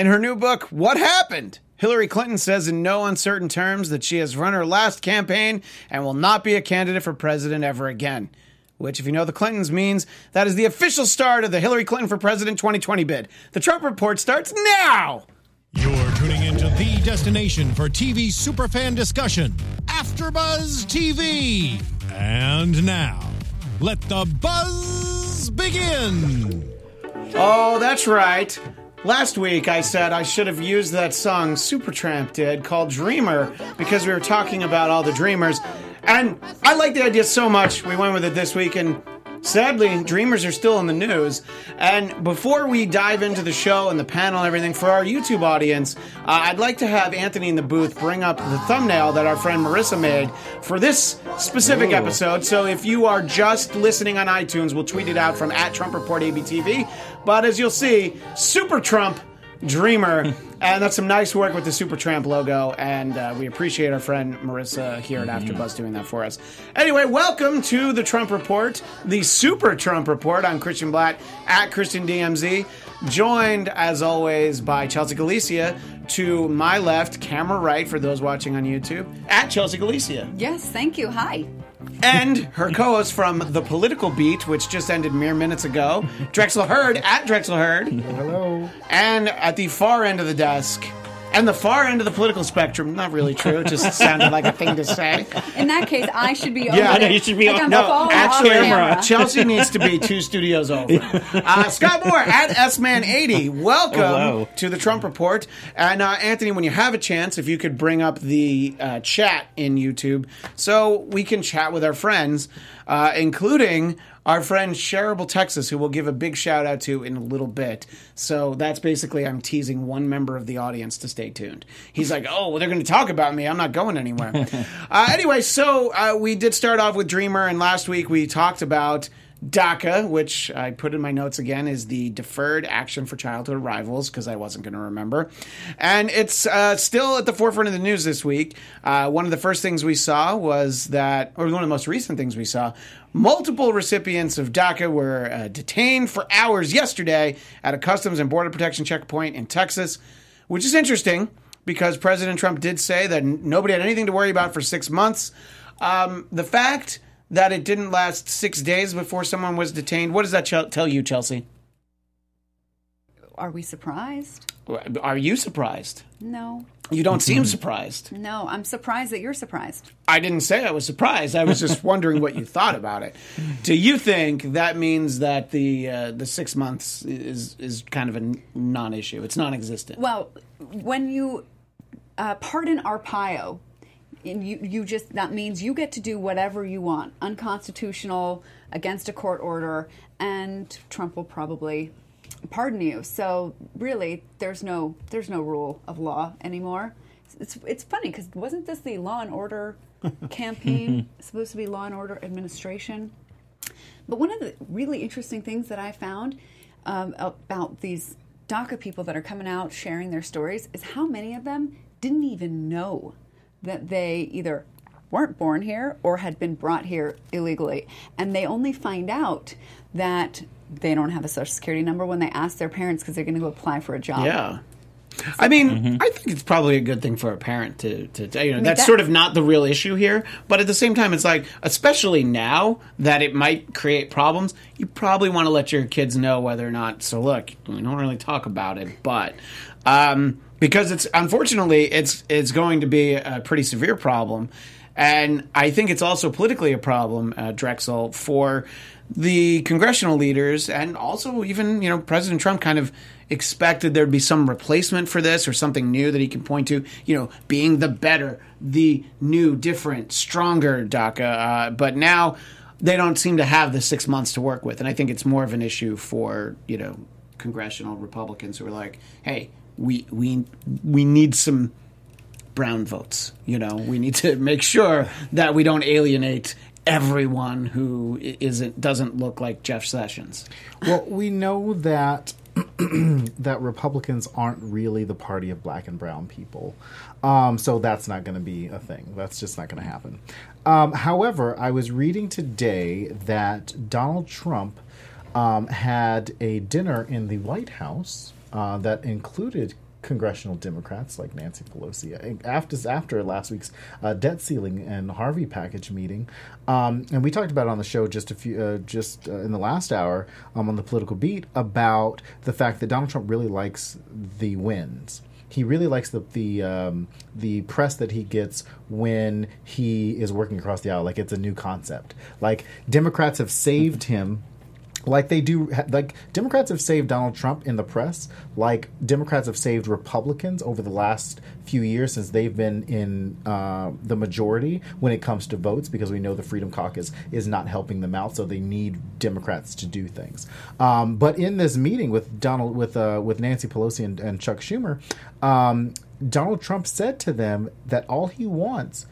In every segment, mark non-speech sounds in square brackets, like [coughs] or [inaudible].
In her new book, What Happened? Hillary Clinton says in no uncertain terms that she has run her last campaign and will not be a candidate for president ever again. Which, if you know the Clintons, means that is the official start of the Hillary Clinton for President 2020 bid. The Trump Report starts now! You're tuning into the destination for TV superfan discussion, AfterBuzz TV. And now, let the buzz begin. Oh, that's right. Last week I said I should have used that song Supertramp did called Dreamer because we were talking about all the dreamers. And I like the idea so much, we went with it this week. And sadly, dreamers are still in the news. And before we dive into the show and the panel and everything, for our YouTube audience, uh, I'd like to have Anthony in the booth bring up the thumbnail that our friend Marissa made for this specific episode. So if you are just listening on iTunes, we'll tweet it out from at Trump Report ABTV. But as you'll see, Super Trump Dreamer. [laughs] and that's some nice work with the Super Supertramp logo, and uh, we appreciate our friend Marissa here at AfterBuzz doing that for us. Anyway, welcome to the Trump Report, the Super Trump Report. I'm Christian Bladt at Christian DMZ, joined as always by Chelsea Galicia. To my left, camera right for those watching on YouTube, at Chelsea Galicia Yes, thank you. Hi. And her co-host from the Political Beat, which just ended mere minutes ago, Drexel Heard at Drexel Heard. Hello. And at the far end of the desk, and the far end of the political spectrum, not really true, it just [laughs] sounded like a thing to say. In that case, I should be. Yeah, over I know, you should be like on- I'm No, following actually, camera. Chelsea needs to be two studios over. Uh, Scott Moore at S-Man80, welcome Hello. to the Trump Report. And uh, Anthony, when you have a chance, if you could bring up the uh, chat in YouTube so we can chat with our friends, uh, including our friend Shareable Texas, who we'll give a big shout out to in a little bit. So that's basically I'm teasing one member of the audience to stay tuned. He's like, oh, well, they're going to talk about me. I'm not going anywhere. [laughs] uh, anyway, so uh, we did start off with Dreamer, and last week we talked about DACA, which I put in my notes again, is the Deferred Action for Childhood Arrivals, because I wasn't going to remember. And it's uh, still at the forefront of the news this week. Uh, one of the first things we saw was that, or one of the most recent things we saw, multiple recipients of DACA were uh, detained for hours yesterday at a Customs and Border Protection checkpoint in Texas, which is interesting because President Trump did say that n- nobody had anything to worry about for six months. Um, the fact that it didn't last six days before someone was detained, what does that ch- tell you, Chelsea? Are we surprised? Are you surprised? No, You don't seem surprised. no. I'm surprised that you're surprised. I didn't say I was surprised. I was just [laughs] wondering what you thought about it. Do you think that means that the uh, the six months is is kind of a non-issue? It's non-existent. Well, when you uh, pardon Arpaio, and you you just that means you get to do whatever you want, unconstitutional, against a court order, and Trump will probably pardon you. So really, there's no there's no rule of law anymore. It's it's funny because wasn't this the Law and Order [laughs] campaign supposed to be Law and Order administration? But one of the really interesting things that I found um, about these DACA people that are coming out sharing their stories is how many of them didn't even know that they either weren't born here or had been brought here illegally. And they only find out that they don't have a social security number when they ask their parents because they're going to go apply for a job. Yeah. I mean, I think it's probably a good thing for a parent to, to, to you know, that's that- sort of not the real issue here. But at the same time, it's like, especially now that it might create problems, you probably want to let your kids know whether or not. So, look, we don't really talk about it, but um, because it's unfortunately it's it's going to be a pretty severe problem, and I think it's also politically a problem, uh, Drexel, for the congressional leaders and also even you know President Trump kind of expected there'd be some replacement for this or something new that he can point to. You know, being the better, the new, different, stronger DACA. Uh, but now they don't seem to have the six months to work with, and I think it's more of an issue for you know congressional Republicans who are like, hey, we we we need some brown votes. You know, we need to [laughs] make sure that we don't alienate everyone who isn't doesn't look like Jeff Sessions. Well, we know that [clears throat] that Republicans aren't really the party of black and brown people, um, so that's not going to be a thing. That's just not going to happen. Um, however, I was reading today that Donald Trump um, had a dinner in the White House uh, that included congressional Democrats like Nancy Pelosi after after last week's uh, debt ceiling and Harvey package meeting, um, and we talked about it on the show just a few uh, just uh, in the last hour um, on the political beat about the fact that Donald Trump really likes the wins he really likes the the um, the press that he gets when he is working across the aisle. Like it's a new concept. Like Democrats have saved him like they do like democrats have saved donald trump in the press. Like democrats have saved republicans over the last few years since they've been in uh, the majority when it comes to votes because we know the freedom caucus is not helping them out so they need democrats to do things. Um, but in this meeting with donald with uh, with nancy pelosi and, and chuck schumer um, donald trump said to them that all he wants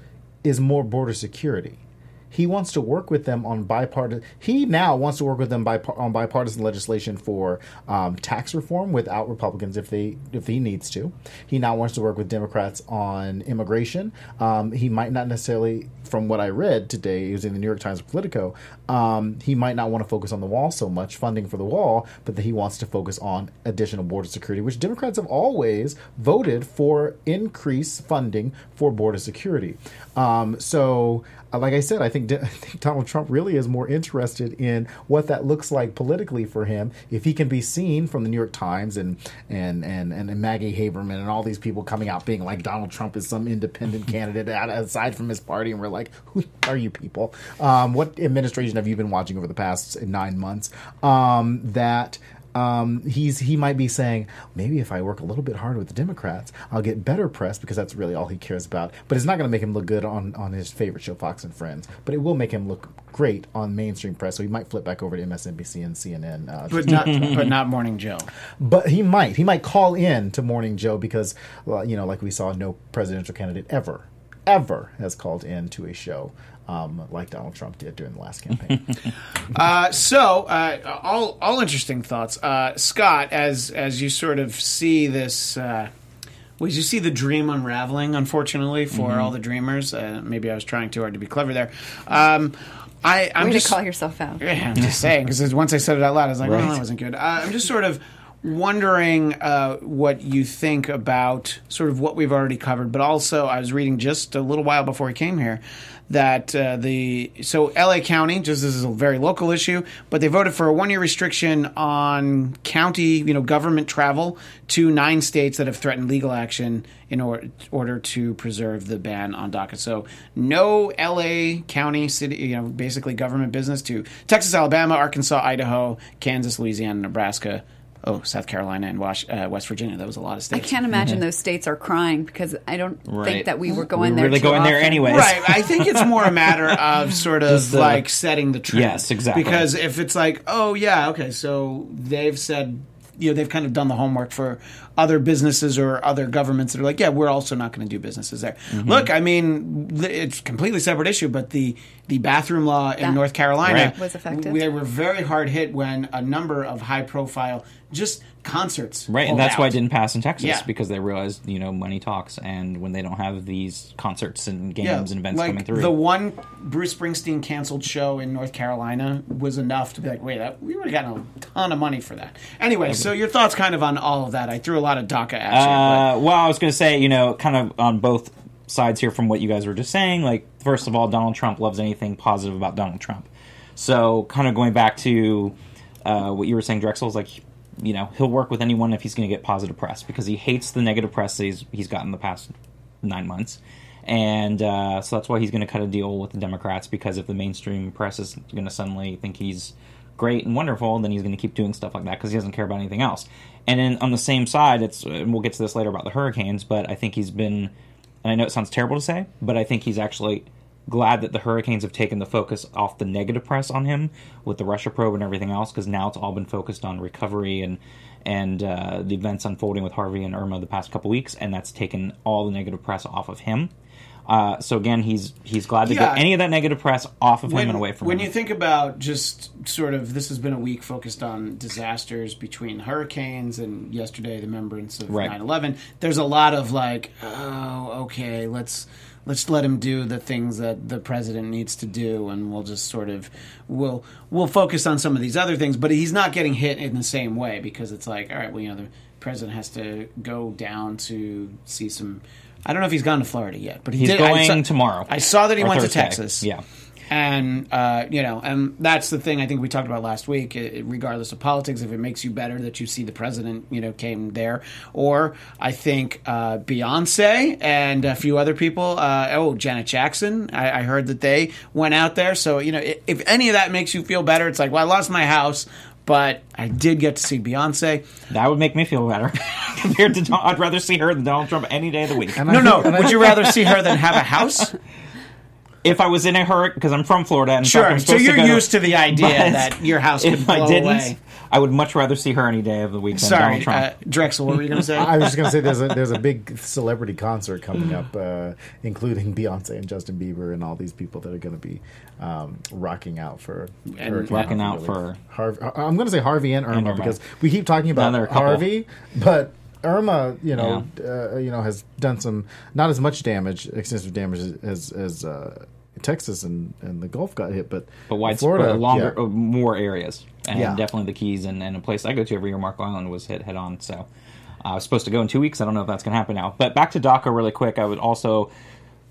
is more border security he wants to work with them on bipartisan. He now wants to work with them by, on bipartisan legislation for um, tax reform without Republicans if they if he needs to. He now wants to work with Democrats on immigration. Um, he might not necessarily, from what I read today, it was in the New York Times Politico. Um, he might not want to focus on the wall so much, funding for the wall, but that he wants to focus on additional border security, which Democrats have always voted for increased funding for border security. Um, so like I said, I think, [laughs] I think Donald Trump really is more interested in what that looks like politically for him. If he can be seen from the New York Times and and and, and Maggie Haberman and all these people coming out being like Donald Trump is some independent [laughs] candidate aside from his party, and we're like, who are you people? Um, what administration have you been watching over the past nine months? Um, that um, he's he might be saying maybe if I work a little bit harder with the Democrats, I'll get better press because that's really all he cares about. But it's not going to make him look good on on his favorite show, Fox and Friends. But it will make him look great on mainstream press. So he might flip back over to MSNBC and CNN. Uh, but not but not Morning Joe. But he might he might call in to Morning Joe because well, you know like we saw no presidential candidate ever ever has called in to a show um, like Donald Trump did during the last campaign. [laughs] uh, so, uh, all all interesting thoughts, uh, Scott. As as you sort of see this, uh, well, you see the dream unraveling. Unfortunately, for mm-hmm. all the dreamers, uh, maybe I was trying too hard to be clever there. Um, I, I'm Way just to call yourself out. Yeah, I'm just saying because once I said it out loud, I was like, right. "Oh, that wasn't good." Uh, I'm just sort of wondering uh, what you think about sort of what we've already covered, but also I was reading just a little while before we came here that uh, the so LA County just this is a very local issue, but they voted for a one year restriction on county you know government travel to nine states that have threatened legal action in or- order to preserve the ban on DACA. So no LA County city you know basically government business to Texas, Alabama, Arkansas, Idaho, Kansas, Louisiana, Nebraska oh, South Carolina and Was- uh, West Virginia. That was a lot of states. I can't imagine mm-hmm. those states are crying because I don't right. think that we were going we there. Really going often. there anyways. Right. I think it's more a matter [laughs] of sort of the, like setting the trend. Yes, exactly. Because if it's like, oh yeah, okay, so they've said you know they've kind of done the homework for other businesses or other governments that are like, yeah, we're also not going to do businesses there. Mm-hmm. Look, I mean, it's a completely separate issue, but the the bathroom law in That North Carolina right. was effective. They were very hard hit when a number of high profile just concerts. Right, and that's out. why it didn't pass in Texas Yeah. because they realized you know money talks, and when they don't have these concerts and games Yeah, and events like coming through, The one Bruce Springsteen canceled show in North Carolina was enough to be like, wait, that, we would have gotten a ton of money for that. Anyway, so your thoughts kind of on all of that? I threw a lot of DACA at you. Uh, well, I was going to say, you know, kind of on both sides here from what you guys were just saying. Like, first of all, Donald Trump loves anything positive about Donald Trump. So, kind of going back to uh, what you were saying, Drexel, is like, you know, he'll work with anyone if he's going to get positive press because he hates the negative press that he's, he's gotten the past nine months. And uh, so that's why he's going to cut a deal with the Democrats because if the mainstream press is going to suddenly think he's great and wonderful, then he's going to keep doing stuff like that because he doesn't care about anything else. And then on the same side, it's and we'll get to this later about the hurricanes, but I think he's been, and I know it sounds terrible to say, but I think he's actually glad that the hurricanes have taken the focus off the negative press on him with the Russia probe and everything else because now it's all been focused on recovery and and uh, the events unfolding with Harvey and Irma the past couple weeks, and that's taken all the negative press off of him. Uh, so again, he's he's glad to Yeah. get any of that negative press off of him and away from when him. you think about just sort of this has been a week focused on disasters between hurricanes and yesterday the remembrance of Right. 9-11 there's a lot of like oh okay let's let's let him do the things that the president needs to do and we'll just sort of we'll we'll focus on some of these other things but he's not getting hit in the same way because it's like all right well you know the president has to go down to see some. I don't know if he's gone to Florida yet, but he He's did. I going saw- tomorrow. I saw that he went Thursday. to Texas. Yeah. And uh, you know, and that's the thing I think we talked about last week. i- regardless of politics, if it makes you better that you see the president, you know, came there, or I think uh, Beyonce and a few other people. Uh, oh, Janet Jackson. I, I heard that they went out there. So you know, i- if any of that makes you feel better, it's like, well, I lost my house. But I did get to see Beyonce. That would make me feel better [laughs] compared to. Don- I'd rather see her than Donald Trump any day of the week. And No, I no. think- and I Would you rather see her than have a house? [laughs] if I was in a hurricane, because I'm from Florida, and Sure. I'm So you're to go used to the [laughs] idea that your house could If I didn't, away. I would much rather see her any day of the week than Sorry, Donald Trump. uh, Drexel. What were you going [laughs] to say? I was just gonna say there's a there's a big celebrity concert coming up, uh, including Beyonce and Justin Bieber and all these people that are going to be um, rocking out for Hurricane Rocking out Harvey. for- Harvey. I'm going to say Harvey and Irma, Irma. because we keep talking about Harvey, but Irma, you know, uh, you know, has done some not as much damage, extensive damage as as uh, Texas and, and the Gulf got hit, but but widespread, Florida, longer, yeah. uh, more areas, and Yeah. definitely the Keys and, and a place I go to every year, Marco Island, was hit head on. So uh, I was supposed to go in two weeks. I don't know if that's going to happen now. But back to DACA really quick. I would also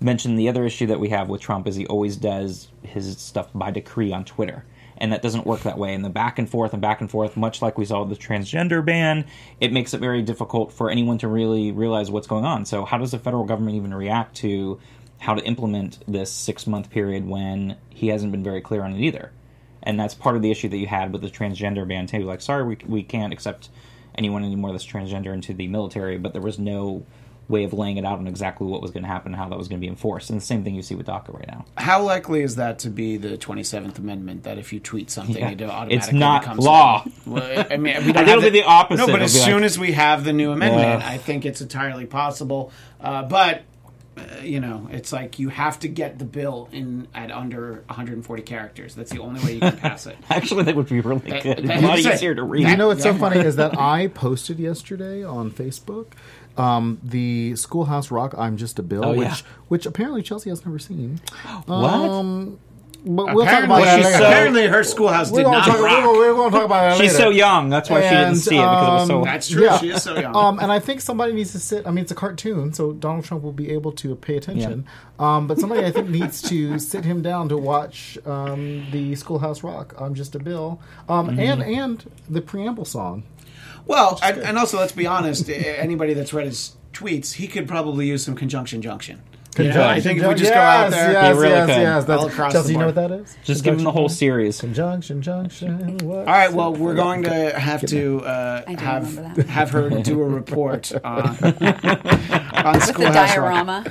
mention the other issue that we have with Trump is he always does his stuff by decree on Twitter. And that doesn't work that way. And the back and forth and back and forth, much like we saw with the transgender ban, it makes it very difficult for anyone to really realize what's going on. So, how does the federal government even react to how to implement this six month period when he hasn't been very clear on it either? And that's part of the issue that you had with the transgender ban too. Like, sorry, we, we can't accept anyone anymore that's transgender into the military, but there was no way of laying it out on exactly what was going to happen and how that was going to be enforced. And the same thing you see with DACA right now. How likely is that to be the 27th Amendment that if you tweet something, Yeah. it automatically It's not becomes law. Well, I mean, we [laughs] don't think have it'll be the opposite. No, but It'll as be like- soon as we have the new amendment. I think it's entirely possible. Uh, but uh, you know, it's like you have to get the bill in at under 140 characters. That's the only way you can pass it. [laughs] Actually, that would be really good. that- It's a lot that- easier to read. You know what's so funny is that [laughs] I posted yesterday on Facebook um, the Schoolhouse Rock "I'm Just a Bill," Oh, which yeah. which apparently Chelsea has never seen. [gasps] what? Um, but we'll talk apparently, about that she's later. so- apparently her schoolhouse we're did not talk, rock. We're, going to talk about that She's so young. That's why she didn't And, see it because it was so. um, That's true. Yeah. She is so young. Um, and I think somebody needs to sit. I mean, it's a cartoon, so Donald Trump will be able to pay attention. Um, but somebody I think needs to sit him down to watch um, the Schoolhouse Rock. I'm just a bill, um, Mm-hmm. and and the preamble song. Well, and, and also let's be honest. [laughs] Anybody that's read his tweets, he could probably use some conjunction junction. You know, I think if we just yes, go out there, yes, He really yes, could. yes. That's, All across Chelsea, the you know what that is? Just give him the whole series. Conjunction, junction. All All right. Well, we're going to have to uh, have have her do a report uh, [laughs] on With the Schoolhouse Rock. diorama.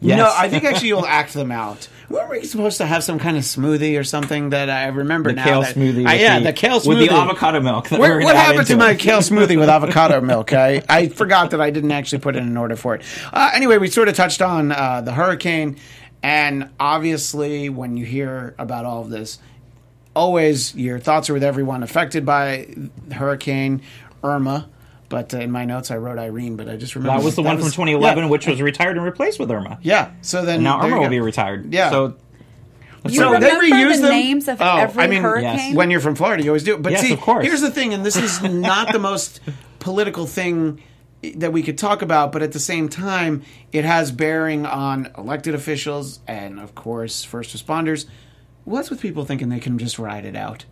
Yes. No, I think actually you'll act them out. Weren't we supposed to have some kind of smoothie or something that I remember The now? kale that, smoothie. Uh, yeah, the, the kale smoothie with the avocado milk. That Where- what happened to into my kale [laughs] smoothie with avocado milk? I, I forgot that I didn't actually put in an order for it. Uh, anyway, we sort of touched on uh, the hurricane, and obviously, when you hear about all of this, always your thoughts are with everyone affected by Hurricane Irma. But uh, in my notes, I wrote Irene, but I just remember That was the one from 2011, Yeah. which was retired and replaced with Irma. Yeah. So then And now Irma will go. be retired. Yeah. So You So remember they reuse the them? names of Oh, every I mean, hurricane? when you're from Florida, you always do. it. But Yes, see, of course. here's the thing, and this is [laughs] not the most political thing that we could talk about, but at the same time, it has bearing on elected officials and, of course, first responders. What's with people thinking they can just ride it out?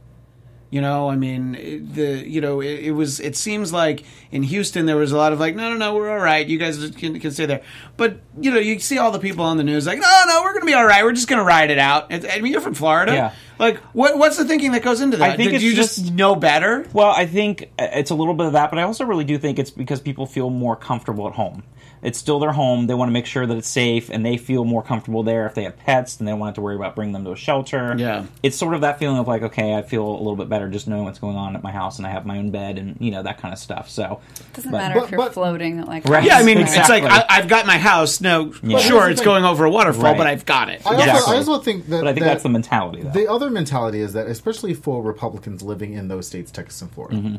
You know, I mean, it- the you know, it, it was. It seems like in Houston there was a lot of like, no, no, no, we're all right. You guys can, can stay there. But you know, you see all the people on the news like, no, no, we're going to be all right. We're just going to ride it out. I mean, you're from Florida. Yeah. Like, what what's the thinking that goes into that? I think Did you just, just- know better? Well, I think uh, it's a little bit of that, but I also really do think it's because people feel more comfortable at home. It's still their home. They want to make sure that it's safe, and they feel more comfortable there. If they have pets, then they don't want to worry about bringing them to a shelter. Yeah. it's sort of that feeling of like, okay, I feel a little bit better just knowing what's going on at my house, and I have my own bed, and you know that kind of stuff. So, it doesn't but- matter But- if you're but- floating like Right. Yeah, I mean, Exactly. it's like I, I've got my house. No, Yeah. sure, it's going over a waterfall, Right. but I've got it. I also, Exactly. I also think that But I think that that's the mentality, though. The other mentality is that, especially for Republicans living in those states, Texas and Florida, Mm-hmm.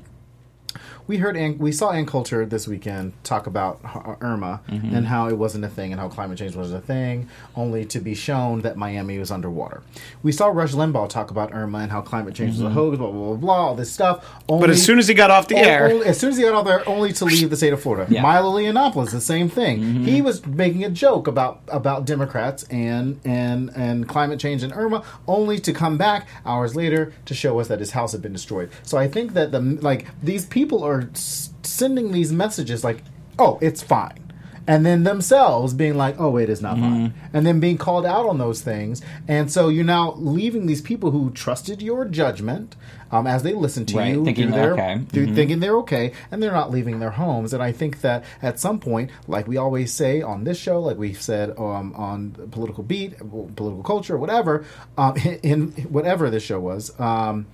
We heard Ann, we saw Ann Coulter this weekend talk about Irma Mm-hmm. and how it wasn't a thing and how climate change was a thing, only to be shown that Miami was underwater. We saw Rush Limbaugh talk about Irma and how climate change was a Mm-hmm. hoax, blah blah blah, blah all this stuff. Only, But as soon as he got off the air, only- as soon as he got off there, only to leave the state of Florida. Yeah. Milo Yiannopoulos, the same thing. Mm-hmm. He was making a joke about about Democrats and and and climate change and Irma, only to come back hours later to show us that his house had been destroyed. So I think that the like these people are s- sending these messages like, oh, it's fine. And then themselves being like, "Oh, it is not fine," and then being called out on those things, and so you're now leaving these people who trusted your judgment um, as they listen to Right, you, thinking they're okay. do- thinking they're okay, and they're not leaving their homes. And I think that at some point, like we always say on this show, like we've said um, on political beat, political culture, whatever, um, in, [laughs] in whatever this show was, um,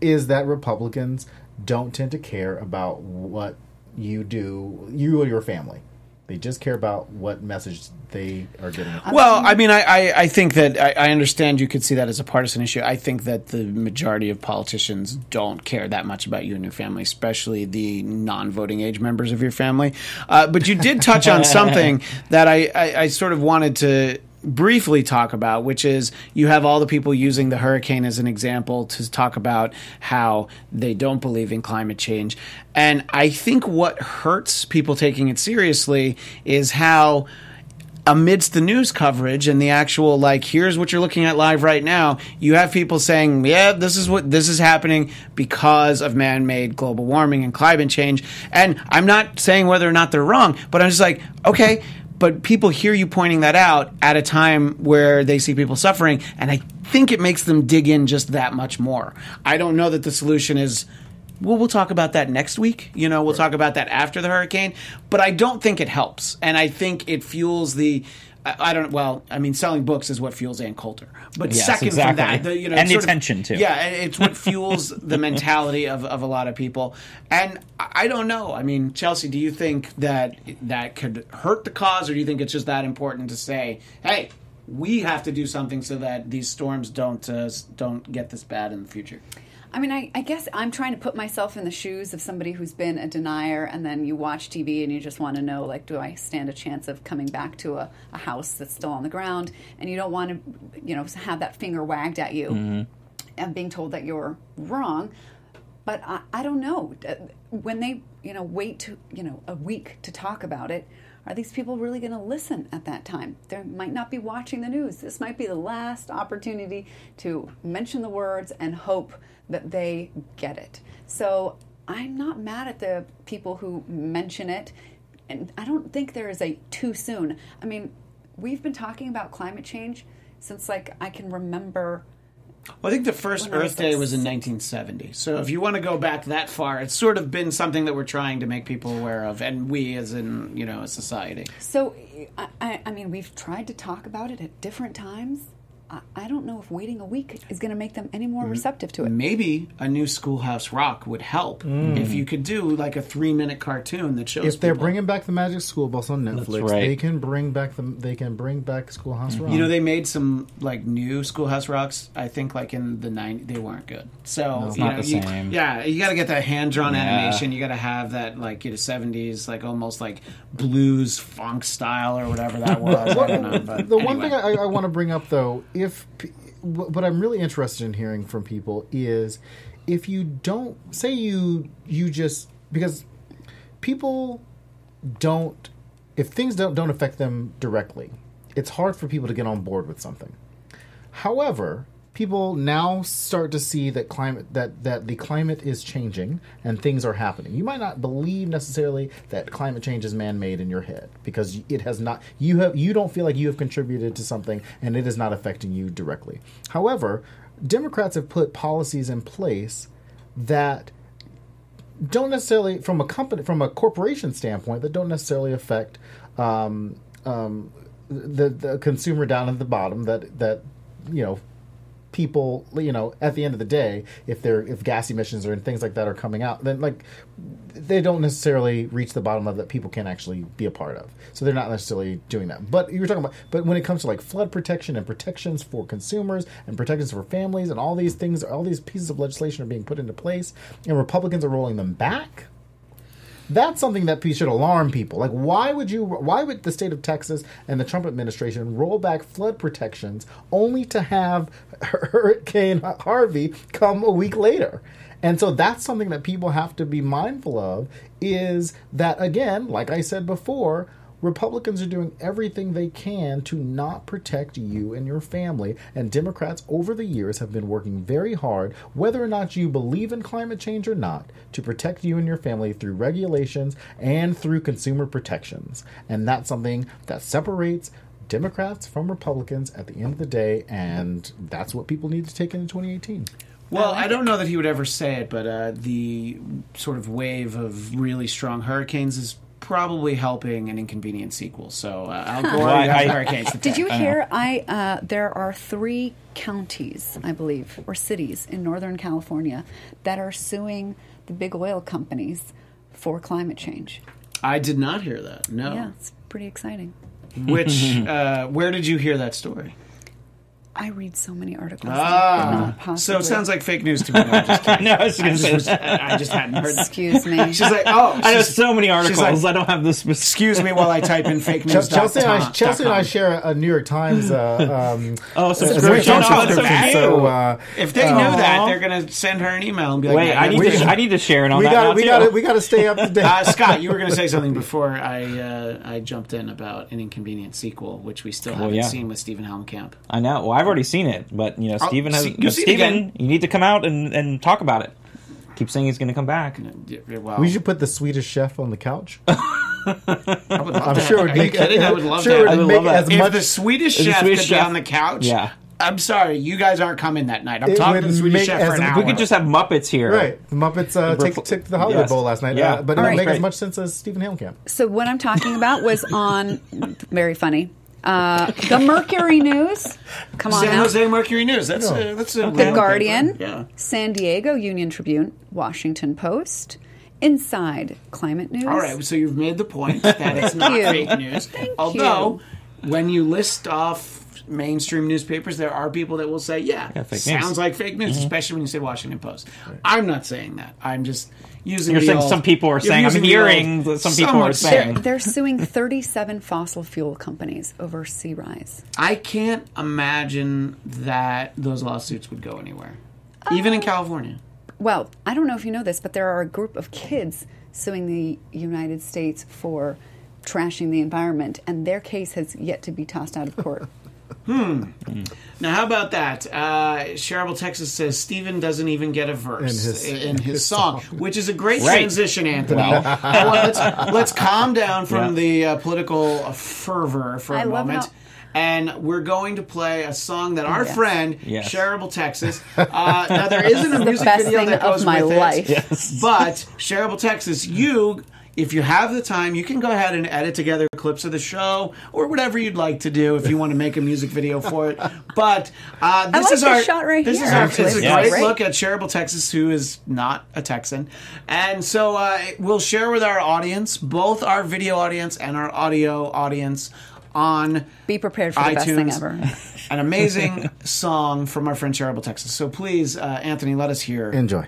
is that Republicans don't tend to care about what you do, you or your family. They just care about what message they are getting. Well, I mean, I, I, I think that I, I understand you could see that as a partisan issue. I think that the majority of politicians don't care that much about you and your family, especially the non-voting age members of your family. Uh, but you did touch on [laughs] something that I, I, I sort of wanted to briefly talk about, which is you have all the people using the hurricane as an example to talk about how they don't believe in climate change. And I think what hurts people taking it seriously is how amidst the news coverage and the actual like here's what you're looking at live right now you have people saying yeah this is what this is happening because of man-made global warming and climate change and i'm not saying whether or not they're wrong but i'm just like okay but people hear you pointing that out at a time where they see people suffering and i think it makes them dig in just that much more i don't know that the solution is well, we'll talk about that next week. You know, we'll talk about that after the hurricane. But I don't think it helps, and I think it fuels the. I, I don't. Well, I mean, selling books is what fuels Ann Coulter. But Yes, second from that, the, you know, And the sort of- attention, too. Yeah, it's what [laughs] fuels the mentality of, of a lot of people. And I I don't know. I mean, Chelsea, do you think that that could hurt the cause, or do you think it's just that important to say, hey? We have to do something so that these storms don't uh, don't get this bad in the future. I mean, I, I guess I'm trying to put myself in the shoes of somebody who's been a denier, and then you watch TV and you just want to know, like, do I stand a chance of coming back to a, a house that's still on the ground? And you don't want to, you know, have that finger wagged at you and being told that you're wrong. But I, I don't know. Uh, When they, you know, wait to, you know, a week to talk about it, are these people really going to listen at that time? They might not be watching the news. This might be the last opportunity to mention the words and hope that they get it. So I'm not mad at the people who mention it. And I don't think there is a too soon. I mean, we've been talking about climate change since like I can remember Well, I think the first When I was Earth Day was in 1970. So if you want to go back that far, it's sort of been something that we're trying to make people aware of, and we, as in you know, a society. So, I, I, I mean, we've tried to talk about it at different times. I, I don't know if waiting a week is going to make them any Mm-hmm. more receptive to it. Maybe a new Schoolhouse Rock would help if you could do like a three-minute cartoon that shows. If they're people- bringing back the Magic School Bus on Netflix, right. they can bring back the they can bring back Schoolhouse Rock. You know, they made some like new Schoolhouse Rocks. I think like in the '90s, they weren't good. So It's you not know, the you- same. yeah, you got to get that hand drawn Yeah. animation. You got to have that like you know '70s, like almost like blues funk style or whatever that [laughs] was. I don't know. But the one thing I, I want to bring up though, if what I'm really interested in hearing from people is if you don't say you you just because people don't if things don't don't affect them directly, it's hard for people to get on board with something. However, people now start to see that climate that that the climate is changing and things are happening. You might not believe necessarily that climate change is man-made in your head because it has not you have you don't feel like you have contributed to something and it is not affecting you directly. However, Democrats have put policies in place that don't necessarily from a company from a corporation standpoint that don't necessarily affect um, um, the the consumer down at the bottom that that you know people you know at the end of the day if they're if gas emissions or things like that are coming out then like they don't necessarily reach the bottom of that people can actually be a part of. So they're not necessarily doing that. But you're talking about but when it comes to like flood protection and protections for consumers and protections for families and all these things all these pieces of legislation are being put into place and republicans are rolling them back That's something that should alarm people. Like, why would you? Why would the state of Texas and the Trump administration roll back flood protections only to have [laughs] Hurricane Harvey come a week later? And so that's something that people have to be mindful of. Is that again, like I said before. Republicans are doing everything they can to not protect you and your family, and Democrats over the years have been working very hard, whether or not you believe in climate change or not, to protect you and your family through regulations and through consumer protections. And that's something that separates Democrats from Republicans at the end of the day, and that's what people need to take into 2018. Well, I don't know that he would ever say it, but uh, the sort of wave of really strong hurricanes is probably helping an inconvenient sequel. So uh, Al Gore, Well, you have I- hurricanes. to Did you thank. hear? I uh, there are three counties, I believe, or cities in Northern California that are suing the big oil companies for climate change. I did not hear that. No. Yeah, it's pretty exciting. Which? [laughs] Uh, where did you hear that story? I read so many articles. Ah, so it sounds like fake news to me. No, I'm just [laughs] kidding. no, I was going to just, say was, that. [laughs] I just hadn't heard. Excuse me. [laughs] She's like, oh, I know so many articles. like, I don't have this. specific. Excuse me while I type in fake news. Chelsea and I, Chelsea and I share a New York Times uh, um, Oh, so a it's New York great. Times Oh, so subscription. So uh, If they know that, they're gonna send her an email and be like, Wait, "Yeah, I need we- to. I need to share it on we that got we got we got to stay up to date. Uh, Scott, you were going to say something before I uh, I jumped in about an inconvenient sequel, which we still haven't seen with Stephen Helmkamp. I know. Well, I've already seen it, but you know, Steven has. see- you but see Steven, you need to come out and, and talk about it. Keep saying he's going to come back. Yeah, Well, we should put the Swedish chef on the couch. [laughs] I would love I'm sure it would Are you make, kidding? I would [laughs] love sure that. I would would make love that. as if the Swedish If the chef Swedish could chef- be on the couch, Yeah. I'm sorry, you guys aren't coming that night. I'm It talking to the Swedish chef for an hour. we We could just have Muppets here. right. The Muppets uh, take Refl- took the Hollywood Yes. Bowl last night, Yeah. uh, but it All would right. make as much sense as Stephen Hillenkamp. So what I'm talking about was on very funny. Uh, the Mercury News. Come on San now. Jose Mercury News. That's No. a, that's a The Guardian, Yeah. San Diego Union Tribune, Washington Post, Inside Climate News. All right, so you've made the point that it's not you. fake news. Although, when you list off mainstream newspapers, there are people that will say, "Yeah, Yeah, sounds news. like fake news," especially when you say Washington Post. I'm not saying that. I'm just using. You're the saying old- some people are saying- I'm hearing old- some people are saying. They're, they're suing 37 fossil fuel companies over sea rise. I can't imagine that those lawsuits would go anywhere, even in um, California. Well, I don't know if you know this, but there are a group of kids suing the United States for trashing the environment, and their case has yet to be tossed out of court. Now, how about that? Uh, Sharable Texas says Steven doesn't even get a verse In his- in his song, which is a great Right. transition, Anthony. I want- let's, let's calm down from Yeah. the uh, political fervor for a I love moment. how- and we're going to play a song that our Yes. friend Yes. Sharable Texas. [laughs] Uh, now there isn't a the music best video thing that of goes my with life. it, Yes. but Sharable Texas, you. If you have the time, you can go ahead and edit together clips of the show or whatever you'd like to do if you want to make a music video for it. [laughs] But uh, this like is this our shot right this here, is our this is a Yes. great Great. look at Sharable Texas, who is not a Texan, and so uh, we'll share with our audience, both our video audience and our audio audience, on Be prepared for the best thing ever. an amazing [laughs] song from our friend Sharable Texas. So please, uh, Anthony, let us hear. Enjoy.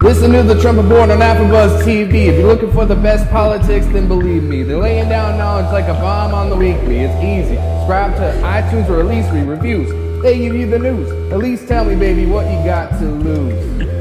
Listen to the trumpet born on AfterBuzz TV. If you're looking for the best politics, then believe me, they're laying down knowledge like a bomb on the weekly. It's easy. Subscribe to iTunes or at least read reviews. They give you the news. At least tell me, baby, what you got to lose.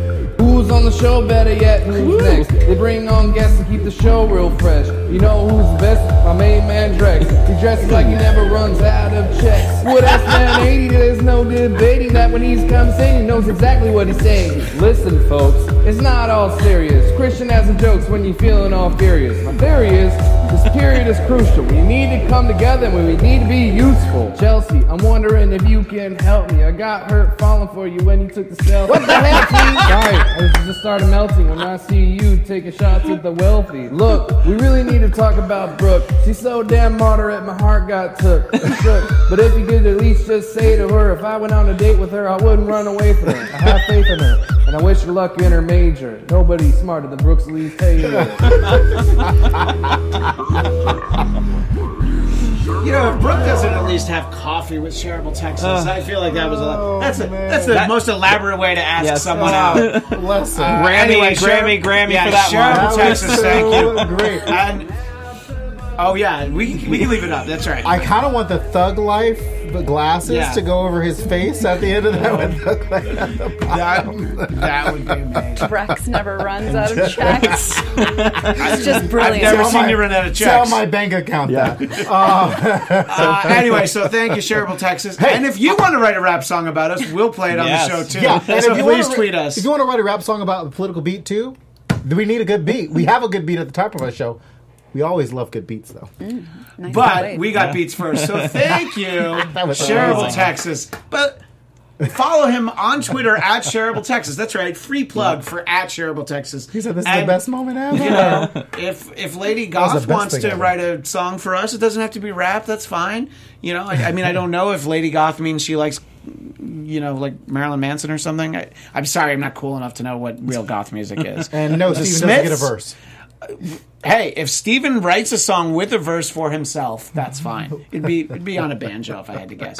Who's on the show? Better yet, who's next? They bring on guests to keep the show real fresh. You know who's the best? My main man Drex. He dresses like he never runs out of checks. What else man [laughs] 80? There's no debating that when he's come singing, he knows exactly what he's saying. Listen, folks, it's not all serious. Christian has some jokes when you're feeling all furious. My theory is this period is crucial. We need to come together and we need to be useful. Chelsea, I'm wondering if you can help me. I got hurt falling for you when you took the selfie. What the hell, please? [laughs] Sorry, I just started melting when I see you taking shots at the wealthy. Look, we really need to talk about Brooke. She's so damn moderate, my heart got took. [laughs] shook. But if you could at least just say to her, if I went on a date with her, I wouldn't run away from her. I have faith in her, and I wish her luck in her major. Nobody's smarter than Brooks Lee Taylor. [laughs] You know, if Brooke doesn't at least have coffee with shareable Texas, I feel like that was a that's a, that's the That- most elaborate way to ask Yes. someone out. Listen, Uh, Grammy, anyway, Grammy, Sher- Grammy yeah, for that shareable one. That was Texas, thank you. great. And oh yeah, we we can leave it up. That's right. I kind of want the thug life glasses Yeah. to go over his face at the end of that with thug life at the that, bottom. that would be amazing. Rex never runs out of checks. [laughs] it's just brilliant. I've never Tell seen my- you run out of Tell checks. my bank account that. [laughs] Uh, [laughs] anyway, so thank you, Shareable Texas. and if you want to write a rap song about us, we'll play it on Yes. the show too. Yeah, and so if you please wanna, tweet us. If you want to write a rap song about a political beat too, we need a good beat. We have a good beat at the top of our show. We always love good beats, though. Mm, nice But we got beats first, so [laughs] thank you, [laughs] was Shareable. Texas. But follow him on Twitter [laughs] at Shareable Texas. That's right, free plug for at Shareable Texas. He said this is And, the best moment ever. You know, if if Lady Goth wants to ever. write a song for us, it doesn't have to be rap. That's fine. You know, I, I mean, I don't know if Lady Goth means she likes, you know, like Marilyn Manson or something. I, I'm sorry, I'm not cool enough to know what real goth music is. And no, The Steven doesn't get a verse. Hey, if Steven writes a song with a verse for himself, that's fine. [laughs] It'd be it'd be on a banjo if I had to guess.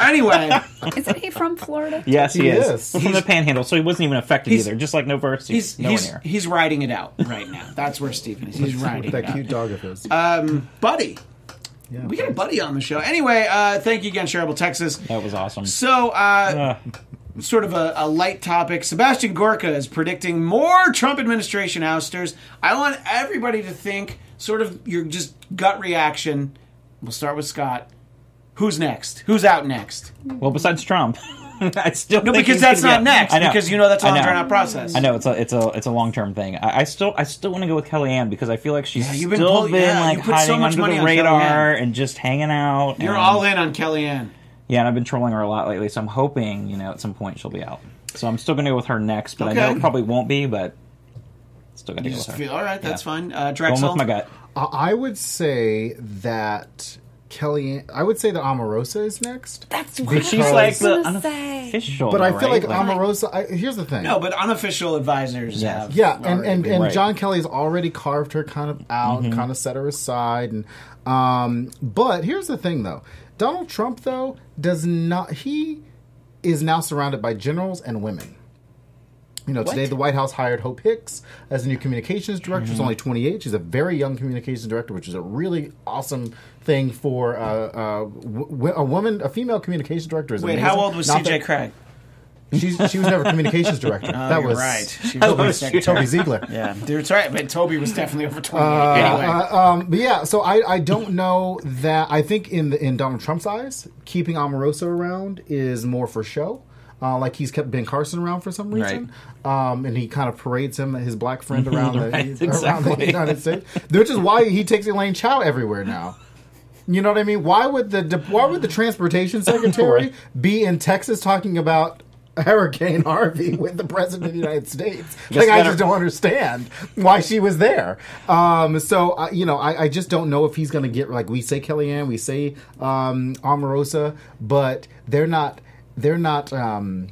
Anyway, Isn't he from Florida? Yes, he, He is. is. From the Panhandle, so he wasn't even affected either. Just like no verse, he's he's no he's he's writing it out right now. That's where Steven is. He's writing That it cute out. dog of his. Buddy, Yeah. we got a buddy on the show. Anyway, uh, thank you again, Shareable Texas. That was awesome. So, uh, Uh, sort of a, a light topic. Sebastian Gorka is predicting more Trump administration ousters. I want everybody to think sort of your just gut reaction. We'll start with Scott. Who's next? Who's out next? well, besides Trump, [laughs] I still No, because that's not next. I know. Because you know that's a long drawn out process. I know it's a it's a it's a long term thing. I, I still I still want to go with Kellyanne because I feel like she's Yeah, you've been still pull- been yeah, like so hiding much under money the radar and just hanging out. You're all in on Kellyanne. Yeah, and I've been trolling her a lot lately, so I'm hoping you know at some point she'll be out. So I'm still gonna go with her next, but I know it probably won't be. But still gonna go just with her. feel all right. That's Yeah. fine. Uh, Going Drexel. with my gut. I I would say that Kelly. I would say that Omarosa is next. That's But what she's like the gonna unofficial. But I feel right? like Omarosa. I, here's the thing. No, but unofficial advisors Yeah. have. Yeah, and and, and Right. John Kelly's already carved her kind of out, Mm-hmm. kind of set her aside, and um. But here's the thing, though. Donald Trump, though, does not. He is now surrounded by generals and women. You know, today the White House hired Hope Hicks as a new communications director. Mm-hmm. She's only 28. She's a very young communications director, which is a really awesome thing for uh, uh, w- w- a woman, a female communications director. Is Wait, amazing. how old was Not C.J. that- Cregg? She's, she was never communications director. [laughs] Oh, that you're was right. She Toby, was secretary. [laughs] Toby Ziegler. Yeah, that's right. But Toby was definitely over twenty. anyway, Uh, um, but yeah, so I, I don't know that I think in the, in Donald Trump's eyes, keeping Omarosa around is more for show. Uh, like he's kept Ben Carson around for some reason, um, and he kind of parades him his black friend [laughs] around, the, Right, around the. United States, which is why he takes Elaine Chao everywhere now. You know what I mean? Why would the why would the transportation [laughs] secretary Right. be in Texas talking about Hurricane Harvey [laughs] with the president of the United States? Guess Like I just don't understand why she was there. Um, so uh, you know, I, I just don't know if he's going to get like we say Kellyanne, we say um, Omarosa, but they're not. They're not. Um,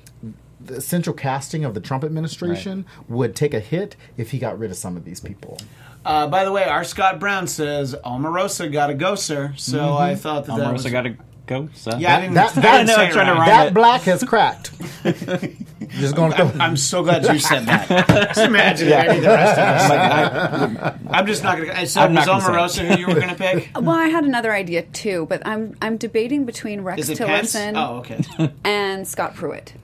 the central casting of the Trump administration would take a hit if he got rid of some of these people. uh, by the way, our Scott Brown says Omarosa got to go, sir. So I thought that that was. Omarosa got to go. So. yeah, I didn't, That- I didn't know, I'm trying right. rhyme That it. black has cracked. [laughs] Just going I'm, I'm so glad you said that. Just imagine maybe the rest of us. [laughs] I'm just not going to. So I'm was not gonna Omarosa who you were going to pick? [laughs] Well, I had another idea too, but I'm I'm debating between Rex Is it Pence? Tillerson Oh, okay. and Scott Pruitt.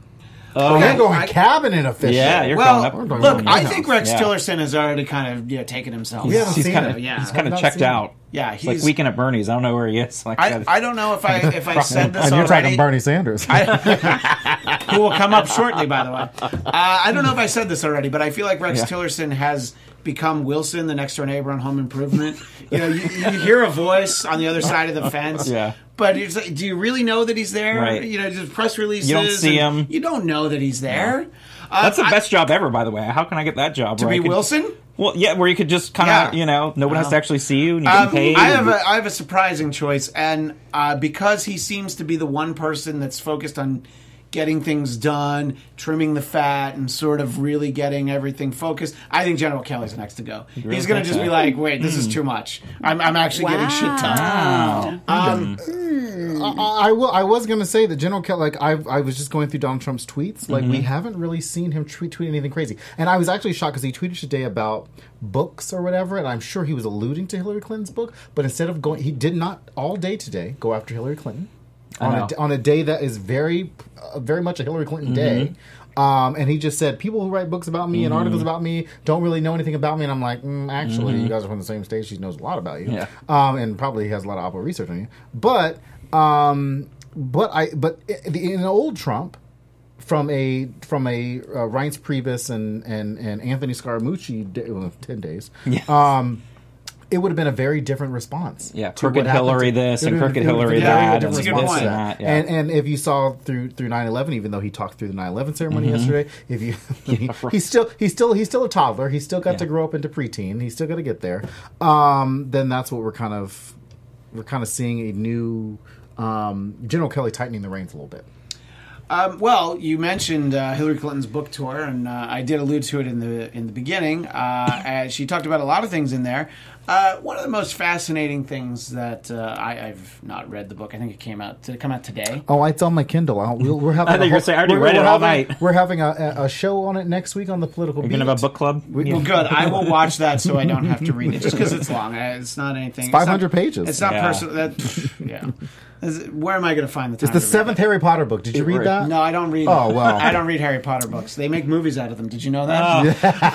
Oh, you're going I- cabinet official. Yeah, you're Well, going up. look, I think Rex Yeah. Tillerson has already kind of yeah taken himself. We haven't He's seen kind of Yeah. he's kind of checked out. Yeah, It's like he's- weekend at Bernie's. I don't know where he is. Like, I, I don't know if I if I said this and you're already. talking Bernie Sanders. [laughs] who will come up shortly, by the way. Uh, I don't know if I said this already, but I feel like Rex Yeah. Tillerson has become Wilson, the next door neighbor on Home Improvement. You know, you, you hear a voice on the other side of the fence. Yeah. But it's like, do you really know that he's there? Right. You know, just press releases. You don't see him. You don't know that he's there. Uh, That's the I- best job ever, by the way. How can I get that job? to be could- Wilson. Well, yeah, where you could just kind of, Yeah. you know, no one has to actually see you and you Um, paid. I have and- a I have a surprising choice, and uh, because he seems to be the one person that's focused on getting things done, trimming the fat, and sort of really getting everything focused. I think General Kelly's next to go. He's going to just be like, "Wait, this is too much. I'm, I'm actually getting shit done." Wow. Um, hmm. I, I will. I was going to say that General Kelly. Like I, I was just going through Donald Trump's tweets. Like we mm-hmm. haven't really seen him tweet, tweet anything crazy. And I was actually shocked because he tweeted today about books or whatever, and I'm sure he was alluding to Hillary Clinton's book. But instead of going, he did not all day today go after Hillary Clinton on a, on a day that is very, uh, very much a Hillary Clinton day. Um, and he just said, people who write books about me and articles about me don't really know anything about me. And I'm like, mm, actually, you guys are from the same stage. She knows a lot about you. Yeah. Um, and probably has a lot of Oppo research on you. But, um, but I, but in old Trump, from a from a uh, Reince Priebus and and and Anthony Scaramucci, day, well, ten days. Um, it would have been a very different response. Yeah, crooked Hillary to- this and crooked it would have Hillary been that different and response this to and that, yeah. And and if you saw through through 9/11, even though he talked through the 9/11 ceremony Mm-hmm. yesterday, if you [laughs] he, [laughs] he's still he's still he's still a toddler. He's still got to grow up into preteen. He's still got to get there. Um, then that's what we're kind of we're kind of seeing a new um, General Kelly tightening the reins a little bit. Um, well, you mentioned uh, Hillary Clinton's book tour, and uh, I did allude to it in the in the beginning. Uh, as she talked about a lot of things in there. Uh, one of the most fascinating things that uh, I, I've not read the book. I think it came out. Did it come out today? Oh, it's on my Kindle. I'll, we'll, we're having. I thought a you were whole- saying, I already we're- read it all having- night. We're having a, a- a show on it next week on the political. You're beat. gonna have a book club. We- Well, good. I will watch that so I don't have to read it, just because it's long. Uh, It's not anything. 500 pages. It's not Yeah. personal. That yeah. Is- Where am I going to find the time? It's the to read seventh Harry Potter book. Did you read Right. that? No, I don't read. Oh, well. [laughs] I don't read Harry Potter books. They make movies out of them. Did you know that? [laughs]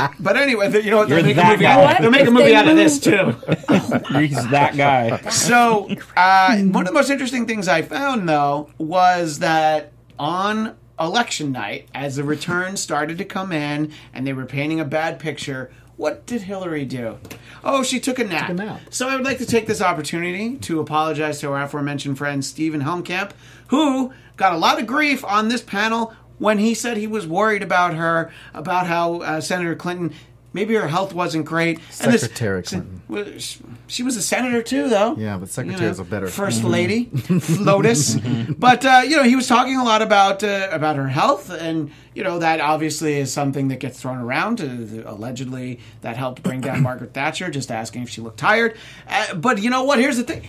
Uh, but anyway, th- you know what? They'll make a movie. guy. Out, they'll make a movie out of this too. [laughs] He's that guy. So uh, one of the most interesting things I found though was that on election night, as the returns started to come in and they were painting a bad picture. What did Hillary do? Oh, she took a nap. a nap. So I would like to take this opportunity to apologize to our aforementioned friend Stephen Helmkamp, who got a lot of grief on this panel when he said he was worried about her, about how uh, Senator Clinton. Maybe her health wasn't great. And this- Secretary Clinton. she- She was a senator too, though. Yeah, but secretaries are better. Mm-hmm. First lady, [laughs] FLOTUS. but uh, you know, he was talking a lot about uh, about her health, and you know that obviously is something that gets thrown around. Uh, allegedly, that helped bring down [coughs] Margaret Thatcher, just asking if she looked tired. Uh, but you know what? Here's the thing: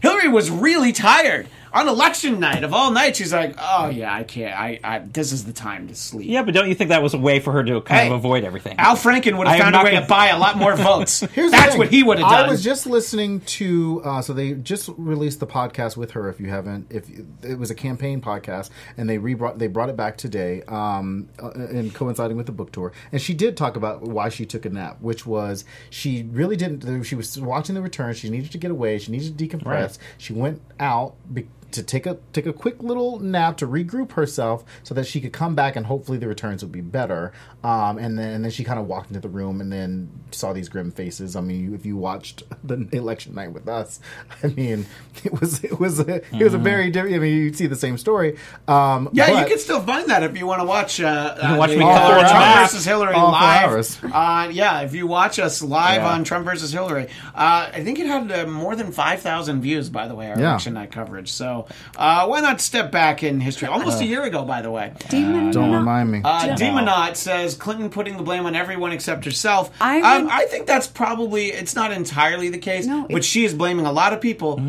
Hillary was really tired on election night of all nights. She's like, "Oh yeah, I can't. I, I this is the time to sleep." Yeah, but don't you think that was a way for her to kind Hey, of avoid everything? Al Franken would have found a way gonna- to buy a lot more [laughs] votes. Here's That's what he would have done. I was just listening to uh, so they just released the podcast with her. If you haven't, if it was a campaign podcast, and they rebrought they brought it back today, um, uh, and coinciding with the book tour, and she did talk about why she took a nap, which was she really didn't. She was watching the return. She needed to get away. She needed to decompress. Right. She went out. Be- to take a take a quick little nap to regroup herself so that she could come back and hopefully the returns would be better. Um, and then and then she kind of walked into the room and then saw these grim faces. I mean, if you watched [laughs] the election night with us, [laughs] I mean, it was it was a, it was a very different. I mean, you'd see the same story. Um, Yeah, but- you can still find that if you want to watch. Uh, can uh, watch the, me color Trump back. versus Hillary All four live. hours. Uh, yeah, if you watch us live Yeah. on Trump versus Hillary, uh, I think it had uh, more than five thousand views. By the way, our Yeah. election night coverage. So uh, why not step back in history? Almost a year ago, by the way. Demon don't remind me. Uh, Yeah. Demonot says Clinton putting the blame on everyone except herself. I um, I think that's probably it's not entirely the case, No, but it's- she is blaming a lot of people,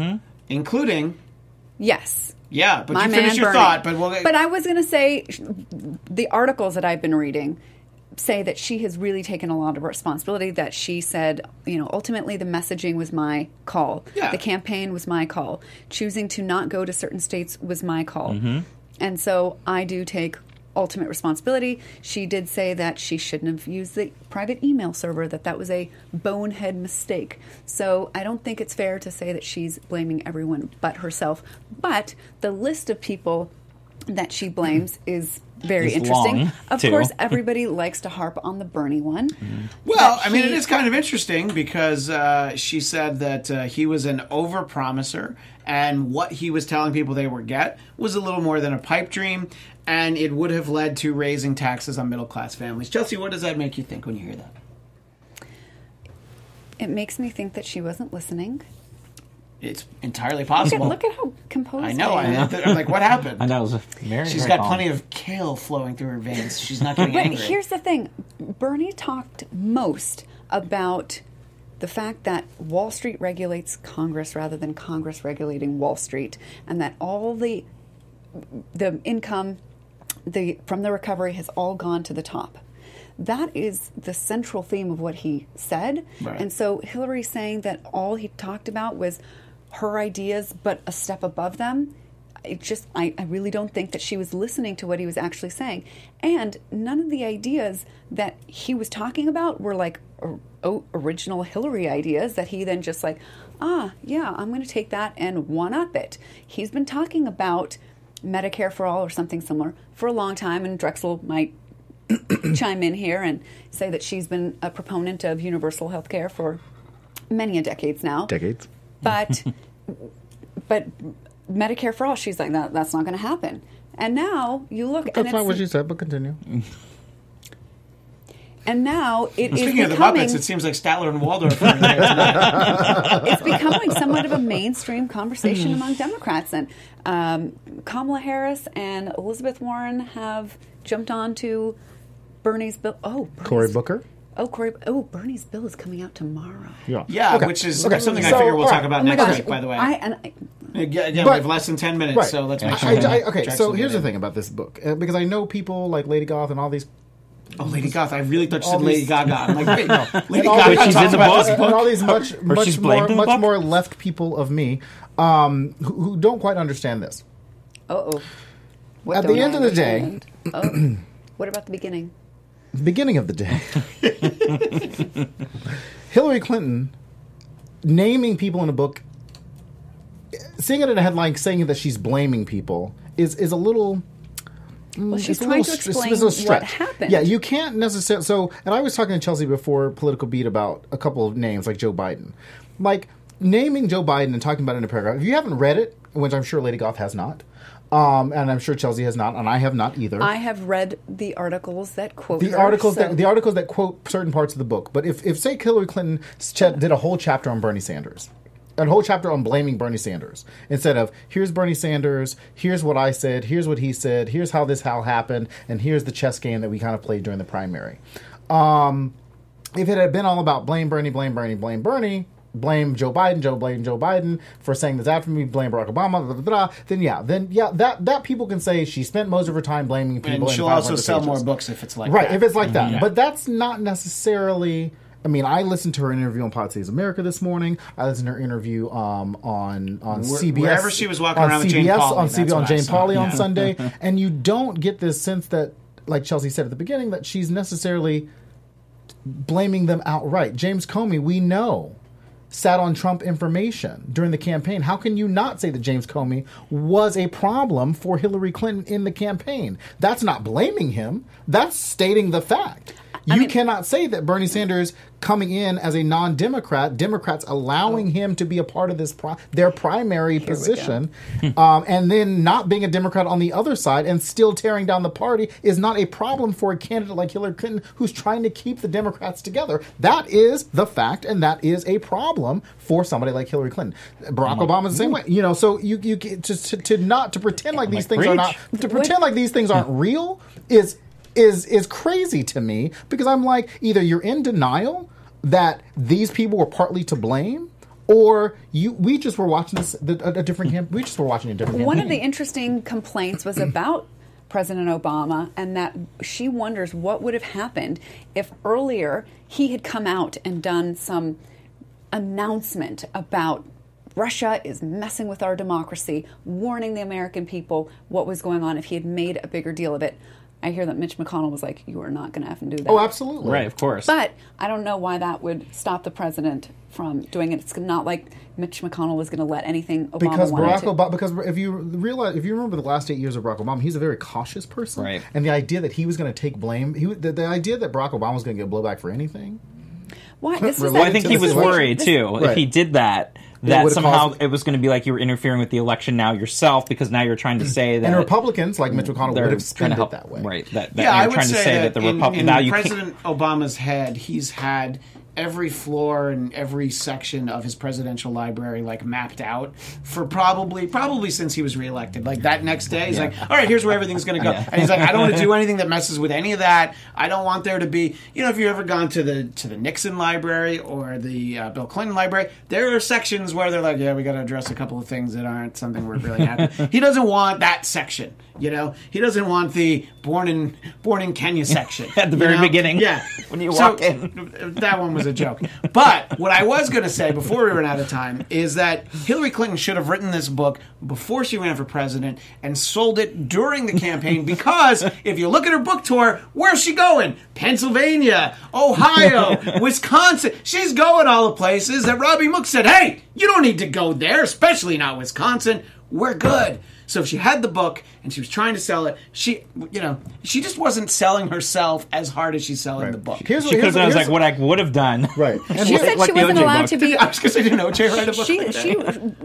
including Yes. yeah. But My you man finish your Bernie. thought. But we'll But I was going to say sh- the articles that I've been reading say that she has really taken a lot of responsibility that she said you know ultimately the messaging was my call. Yeah. the campaign was my call. Choosing to not go to certain states was my call. Mm-hmm. and so i do take ultimate responsibility. She did say that she shouldn't have used the private email server that that was a bonehead mistake. So i don't think it's fair to say that she's blaming everyone but herself. But the list of people that she blames is very Is interesting. long, of too. course, [laughs] everybody likes to harp on the Bernie one. Well, That I mean, he- it is kind of interesting because uh, she said that uh, he was an overpromiser, and what he was telling people they would get was a little more than a pipe dream, and it would have led to raising taxes on middle class families. Chelsea, what does that make you think when you hear that? It makes me think that she wasn't listening. It's entirely Look at, possible. look at how composed I know. I I, am. I'm like, what happened? [laughs] I know. It was very, She's very got calm. plenty of kale flowing through her veins. She's not getting [laughs] But angry. here's the thing Bernie talked most about the fact that Wall Street regulates Congress rather than Congress regulating Wall Street, and that all the the income the from the recovery has all gone to the top. That is the central theme of what he said. Right. And so Hillary saying that all he talked about was her ideas but a step above them. It just I, I really don't think that she was listening to what he was actually saying. And none of the ideas that he was talking about were like original Hillary ideas that he then just like, ah, yeah, I'm going to take that and one up it. He's been talking about Medicare for all or something similar for a long time, and Drexel might [coughs] chime in here and say that she's been a proponent of universal health care for many a decades now. Decades. But [laughs] but Medicare for all, she's like that. That's not going to happen. And now you look, and That's not it's, what she said, but continue. and now it is Speaking of the becoming Muppets, it seems like Statler and Waldorf are in there tonight. it's becoming somewhat of a mainstream conversation among Democrats. And um, Kamala Harris and Elizabeth Warren have jumped on to Bernie's bill. Oh, Bernie's, Cory Booker. Oh, Cory. Oh, Bernie's bill is coming out tomorrow. Yeah. Yeah, Okay. which is Okay. something I figure we'll all talk about Oh next gosh! week. By the way, I, and I, yeah, yeah But- we have less than ten minutes, Right. so let's make I- sure. I- I- okay, Jackson so here's the in. thing about this book, uh, because I know people like Lady Goth and all these Oh, Lady Goth! I really thought you said Lady these- Gaga. I'm like, wait, [laughs] no, Lady and all Gaga these- she's talks in the about book. this and all these much Or much more blamed the much book? more left people of me um, who, who don't quite understand this. oh, At the end of the day- oh, what about the beginning? The beginning of the day, [laughs] Hillary Clinton naming people in a book, seeing it in a headline saying that she's blaming people is is a little. Mm, well, she's trying little to it's explain a what happened. Yeah, you can't necessarily. So, and I was talking to Chelsea before Political Beat about a couple of names like Joe Biden, like naming Joe Biden and talking about it in a paragraph. If you haven't read it, which I'm sure Lady Goth has not, um, and I'm sure Chelsea has not, and I have not either. I have read the articles that quote the her, articles so- that the articles that quote certain parts of the book. But if if say Hillary Clinton ch- did a whole chapter on Bernie Sanders, a whole chapter on blaming Bernie Sanders instead of here's Bernie Sanders, here's what I said, here's what he said, here's how this how happened, and here's the chess game that we kind of played during the primary. Um, if it had been all about blame Bernie, blame Bernie, blame Bernie, blame Joe Biden, Joe blame Joe Biden for saying this after me, blame Barack Obama, blah, blah, blah, then yeah, then yeah, that that people can say she spent most of her time blaming people. and she'll also sell pages. more books if it's like Right, that. if it's like that. Yeah. But that's not necessarily. I mean, I listened to her interview on Pod Saves America this morning. I listened to her interview um, on on Where- CBS. wherever she was walking on around with CBS, Jane Pauley, on CBS on Jane Pauley on yeah. Sunday, [laughs] and you don't get this sense that, like Chelsea said at the beginning, that she's necessarily blaming them outright. James Comey, we know, sat on Trump information during the campaign. How can you not say that James Comey was a problem for Hillary Clinton in the campaign? That's not blaming him. That's stating the fact. You mean- cannot say that Bernie Sanders coming in as a non-Democrat, Democrats allowing him to be a part of this pri- their primary position, um, and then not being a Democrat on the other side and still tearing down the party is not a problem for a candidate like Hillary Clinton who's trying to keep the Democrats together. That is the fact, and that is a problem for somebody like Hillary Clinton. Barack Obama's the same way, you know. So you you to, to, to not to pretend like these like, things are not to pretend like these things aren't [laughs] real is is is crazy to me because I'm like either you're in denial that these people were partly to blame or you we just were watching this the, a, a different camp we just were watching a different One of the interesting complaints was about President Obama and that she wonders what would have happened if earlier he had come out and done some announcement about Russia is messing with our democracy, warning the American people what was going on if he had made a bigger deal of it. I hear that Mitch McConnell was like, "You are not going to have to do that." oh absolutely Right, of course. But I don't know why that would stop the president from doing it. It's not like Mitch McConnell was going to let anything Obama because Barack to. Obama because if you realize if you remember the last eight years of Barack Obama he's a very cautious person Right. and the idea that he was going to take blame he the, the idea that Barack Obama was going to get blowback for anything Why? [laughs] This is Well, Well, I think he was situation. worried too. If Right. he did that, that would've somehow caused- it was going to be like you were interfering with the election now yourself because now you're trying to say that and Republicans like Mitch McConnell would have trying spent to it help that way Right. That, that yeah, you're I would trying say, to say that, the in, in now you can't- President Obama's head, he's had every floor and every section of his presidential library like mapped out for probably probably since he was reelected. Like that next day, he's like, "All right, here's where everything's going to go," and he's like, "I don't want to [laughs] do anything that messes with any of that. I don't want there to be, you know, if you've ever gone to the to the Nixon library or the uh, Bill Clinton library, there are sections where they're like, "Yeah, we got to address a couple of things that aren't something we're really happy." [laughs] he doesn't want that section. You know, he doesn't want the born in born in Kenya section At the you very know? beginning, Yeah, [laughs] when you So, walk in. [laughs] that one was a joke. But what I was going to say before we ran out of time is that Hillary Clinton should have written this book before she ran for president and sold it during the campaign [laughs] because if you look at her book tour, where's she going? Pennsylvania, Ohio, Wisconsin. She's going all the places that Robby Mook said, hey, you don't need to go there, especially not Wisconsin. We're good. So if she had the book and she was trying to sell it, she, you know, she just wasn't selling herself as hard as she's selling the book. Here's She could here's- I was here's- like, what I would have done. [laughs] Right. And [laughs] She what- said like she wasn't OJ allowed book. to be. [laughs] I was going to say, didn't OJ write a book? She like she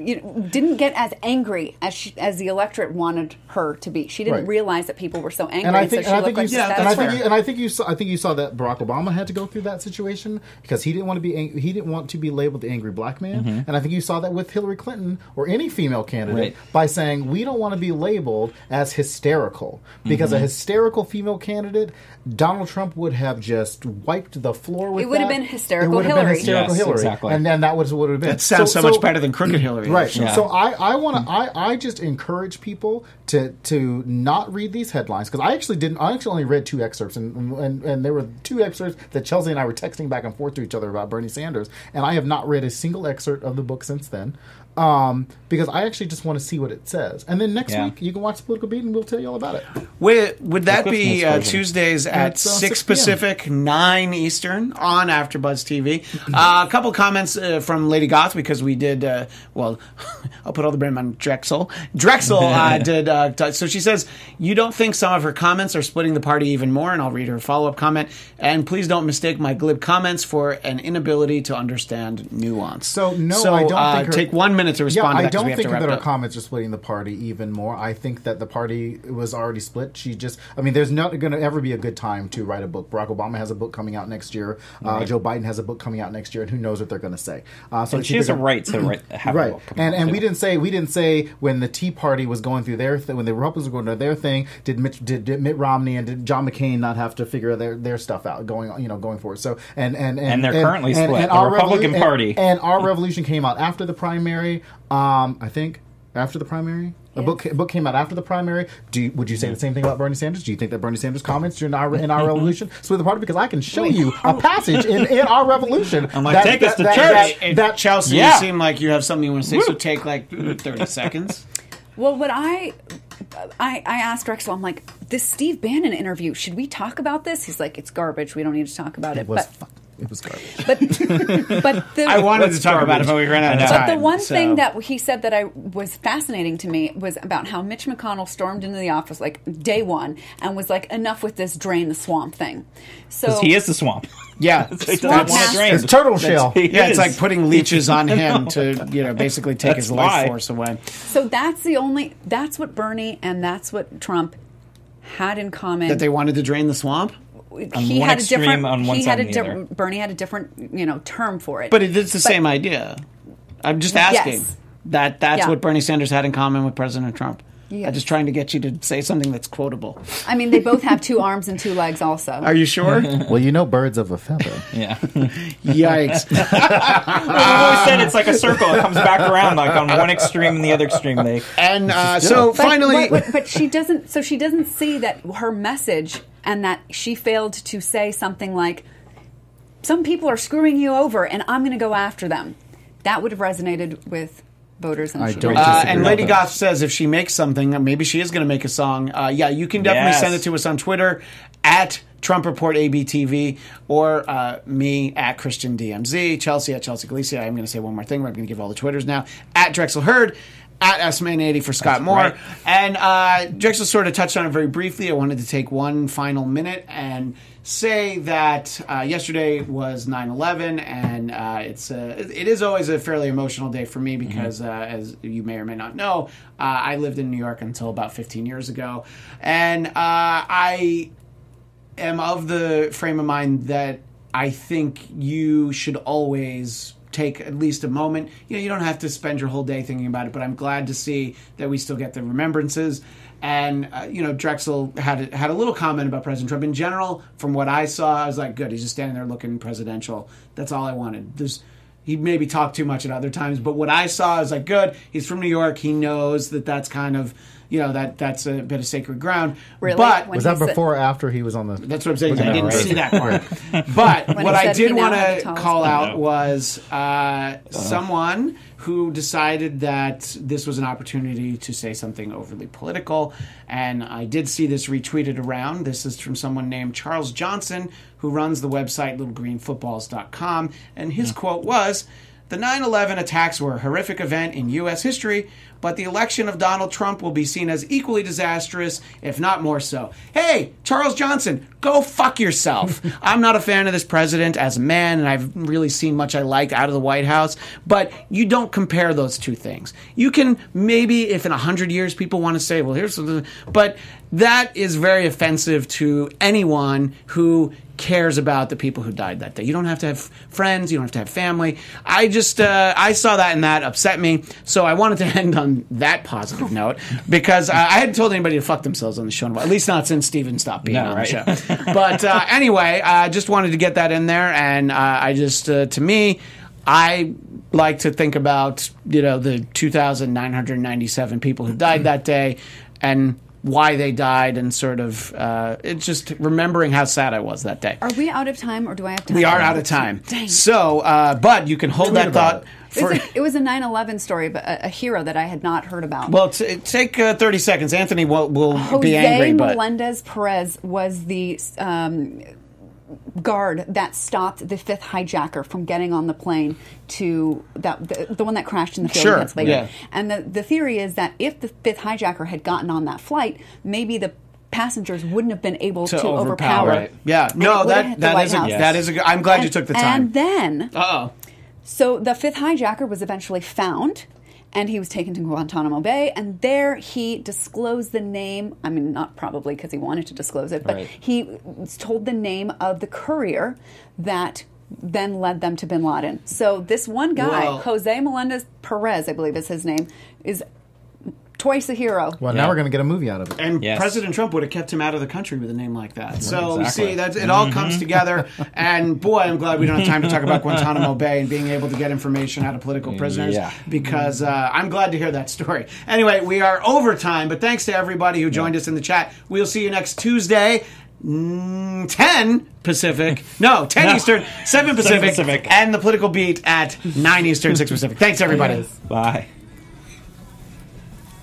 you know, didn't get as angry as she, as the electorate wanted her to be. She didn't Right. realize that people were so angry, and I think, so and she I think looked you, like Yeah, the and I think, fair. you, and I think you saw, I think you saw that Barack Obama had to go through that situation because he didn't want to be, ang- he didn't want to be labeled the angry black man, Mm-hmm. and I think you saw that with Hillary Clinton or any female candidate Right. by saying we don't want to be labeled as hysterical because Mm-hmm. a hysterical female candidate, Donald Trump would have just wiped the floor with. It would have been hysterical It would have Hillary. been hysterical Yes, Hillary, exactly. and then that was what it would have been. That sounds so, much better than Crooked Hillary. Right. Yeah. So I, I want to I, I just encourage people to to not read these headlines because I actually didn't I actually only read two excerpts and, and and there were two excerpts that Chelsea and I were texting back and forth to each other about Bernie Sanders and I have not read a single excerpt of the book since then. Um, because I actually just want to see what it says, and then next Yeah. week you can watch the political beat, and we'll tell you all about it. Would, would that be uh. Tuesdays at It's, uh, 6 6 Pacific, 9 Eastern on AfterBuzz TV? [laughs] Uh, a couple comments uh, from Lady Goth because we did, uh, well, [laughs] I'll put all the blame on Drexel. Drexel uh, [laughs] did, uh, t- so she says, You don't think some of her comments are splitting the party even more? And I'll read her follow up comment. And please don't mistake my glib comments for an inability to understand nuance. So no, so, I don't uh, think her, take one minute to respond Yeah, to I don't think that her comments are splitting the party even more. I think that the party was already split. She just, I mean, there's not going to ever be a good time to write a book. Barack Obama has a book coming out next year. Uh, Joe Biden has a book coming out next year, and who knows what they're going to say. Uh, so And she has a right to write, have a Right, book. and and we didn't say we didn't say when the Tea Party was going through their th- when the Republicans were going through their thing. Did Mitch did, did Mitt Romney and did John McCain not have to figure their, their stuff out going you know going forward? So and and and, And they're currently split. The our Republican revolu- Party. and, and our revolution came out after the primary. Um, I think after the primary. A book, a book came out after the primary. Do you, would you say the same thing about Bernie Sanders? Do you think that Bernie Sanders comments in our in our [laughs] revolution split the party? Because I can show you a passage in, in our revolution. I'm like, take us to church. That, Hey, that, Chelsea, Yeah. you seem like you have something you want to say, so take like 30 seconds. Well, what I, I I asked Drexel, I'm like, this Steve Bannon interview, should we talk about this? He's like, it's garbage. We don't need to talk about it. it was but fu- it was garbage. but but the [laughs] I wanted to talk about it, but we ran out of time. But the one so- thing that he said that I was fascinating to me was about how Mitch McConnell stormed into the office like day one and was like, "Enough with this drain the swamp thing." So he is the swamp. [laughs] yeah, So he Swamp want it master. It's turtle shell. He yeah, it's like putting leeches on [laughs] him to you know basically take his life why. force away. So that's the only. That's what Bernie and that's what Trump had in common. That they wanted to drain the swamp, he one had a different. on one he had a and the different. Bernie had a different, you know, term for it. but it's the same idea. I'm just asking. Yes. That that's Yeah. what Bernie Sanders had in common with President Trump. Yeah. I'm just trying to get you to say something that's quotable. I mean, they both have two arms and two legs. Also, Are you sure? [laughs] Well, you know, birds of a feather. [laughs] Yeah. Yikes! [laughs] We've always said it's like a circle. It comes back around, like on one extreme and the other extreme. They And uh, so But- finally, but, but, but she doesn't. So she doesn't see that her message and that she failed to say something like, "Some people are screwing you over, and I'm going to go after them." That would have resonated with voters. And I she don't. Uh, and with Lady that. Goth says if she makes something, maybe she is going to make a song. Uh, yeah, you can definitely Yes. send it to us on Twitter at Trump Report ABTV or uh, me at Christian DMZ, Chelsea at Chelsea Galicia. I'm going to say one more thing. We're going to give all the Twitters now at Drexel Heard. At SMan80 for Scott Moore. right. And uh, Drexel sort of touched on it very briefly. I wanted to take one final minute and say that uh, yesterday was 9-11 and uh, it's uh, it is always a fairly emotional day for me because uh, as you may or may not know uh, i lived in new york until about 15 years ago and uh, i am of the frame of mind that I think you should always take at least a moment. You know, you don't have to spend your whole day thinking about it, but I'm glad to see that we still get the remembrances. And uh, you know, Drexel had had a little comment about President Trump in general. From what I saw, I was like, good. He's just standing there looking presidential. That's all I wanted. There's he maybe talked too much at other times, but what I saw I was like, good. He's from New York. He knows that that's kind of you know that that's a bit of sacred ground. Really? But When Was that he said- before or after he was on the? that's what I'm saying. I didn't right? see that part. [laughs] But When what I did want to call one. out was uh, someone who decided that this was an opportunity to say something overly political. And I did see this retweeted around. This is from someone named Charles Johnson, who runs the website littlegreenfootballs.com. And his quote was The 9 11 attacks were a horrific event in U.S. history, but the election of Donald Trump will be seen as equally disastrous, if not more so. Hey, Charles Johnson, go fuck yourself. [laughs] I'm not a fan of this president as a man, and I've really seen much I like out of the White House, but you don't compare those two things. You can maybe, if in 100 years people want to say, well, here's. But that is very offensive to anyone who cares about the people who died that day. You don't have to have friends. You don't have to have family. I just uh, I saw that and that upset me. So I wanted to [laughs] end on that positive [laughs] note because uh, I hadn't told anybody to fuck themselves on the show. in a while. At least not since Steven stopped being No, on right. the show. [laughs] but uh, anyway, I just wanted to get that in there, and uh, I just uh, to me. I like to think about you know the 2,997 people who died that day, and why they died, and sort of uh, it's just remembering how sad I was that day. Are we out of time, or do I have time? We are out of time. So, uh, Bud, you can hold that thought. It For, was, a, it was a 9/11 story, but a, a hero that I had not heard about. well, t- take uh, 30 seconds. Anthony will, will be angry, but. Melendez Perez was the um, guard that stopped the fifth hijacker from getting on the plane to that the, the one that crashed in the field Sure, yeah. And the the theory is that if the fifth hijacker had gotten on that flight, maybe the passengers wouldn't have been able to, To overpower. overpower it. Yeah. and No, it would have that- that is a- House. that is a good- I'm glad you took the time. And then oh. so the fifth hijacker was eventually found. And he was taken to Guantanamo Bay, and there he disclosed the name. I mean, not probably because he wanted to disclose it, but Right. he told the name of the courier that then led them to bin Laden. So this one guy, Well- Jose Melendez Perez, I believe is his name, is twice a hero. Well, Yeah. now we're going to get a movie out of it. And Yes. President Trump would have kept him out of the country with a name like that. So exactly. see, that's it all comes together. [laughs] And boy, I'm glad we don't have time to talk about Guantanamo Bay and being able to get information out of political prisoners. Yeah. Because uh, I'm glad to hear that story. Anyway, we are over time, but thanks to everybody who joined us in the chat. We'll see you next Tuesday. mm, 10 Pacific. No, 10 No. Eastern, 7 [laughs] Pacific, Pacific. and the political beat at 9 Eastern, 6 Pacific. Thanks, everybody. Bye.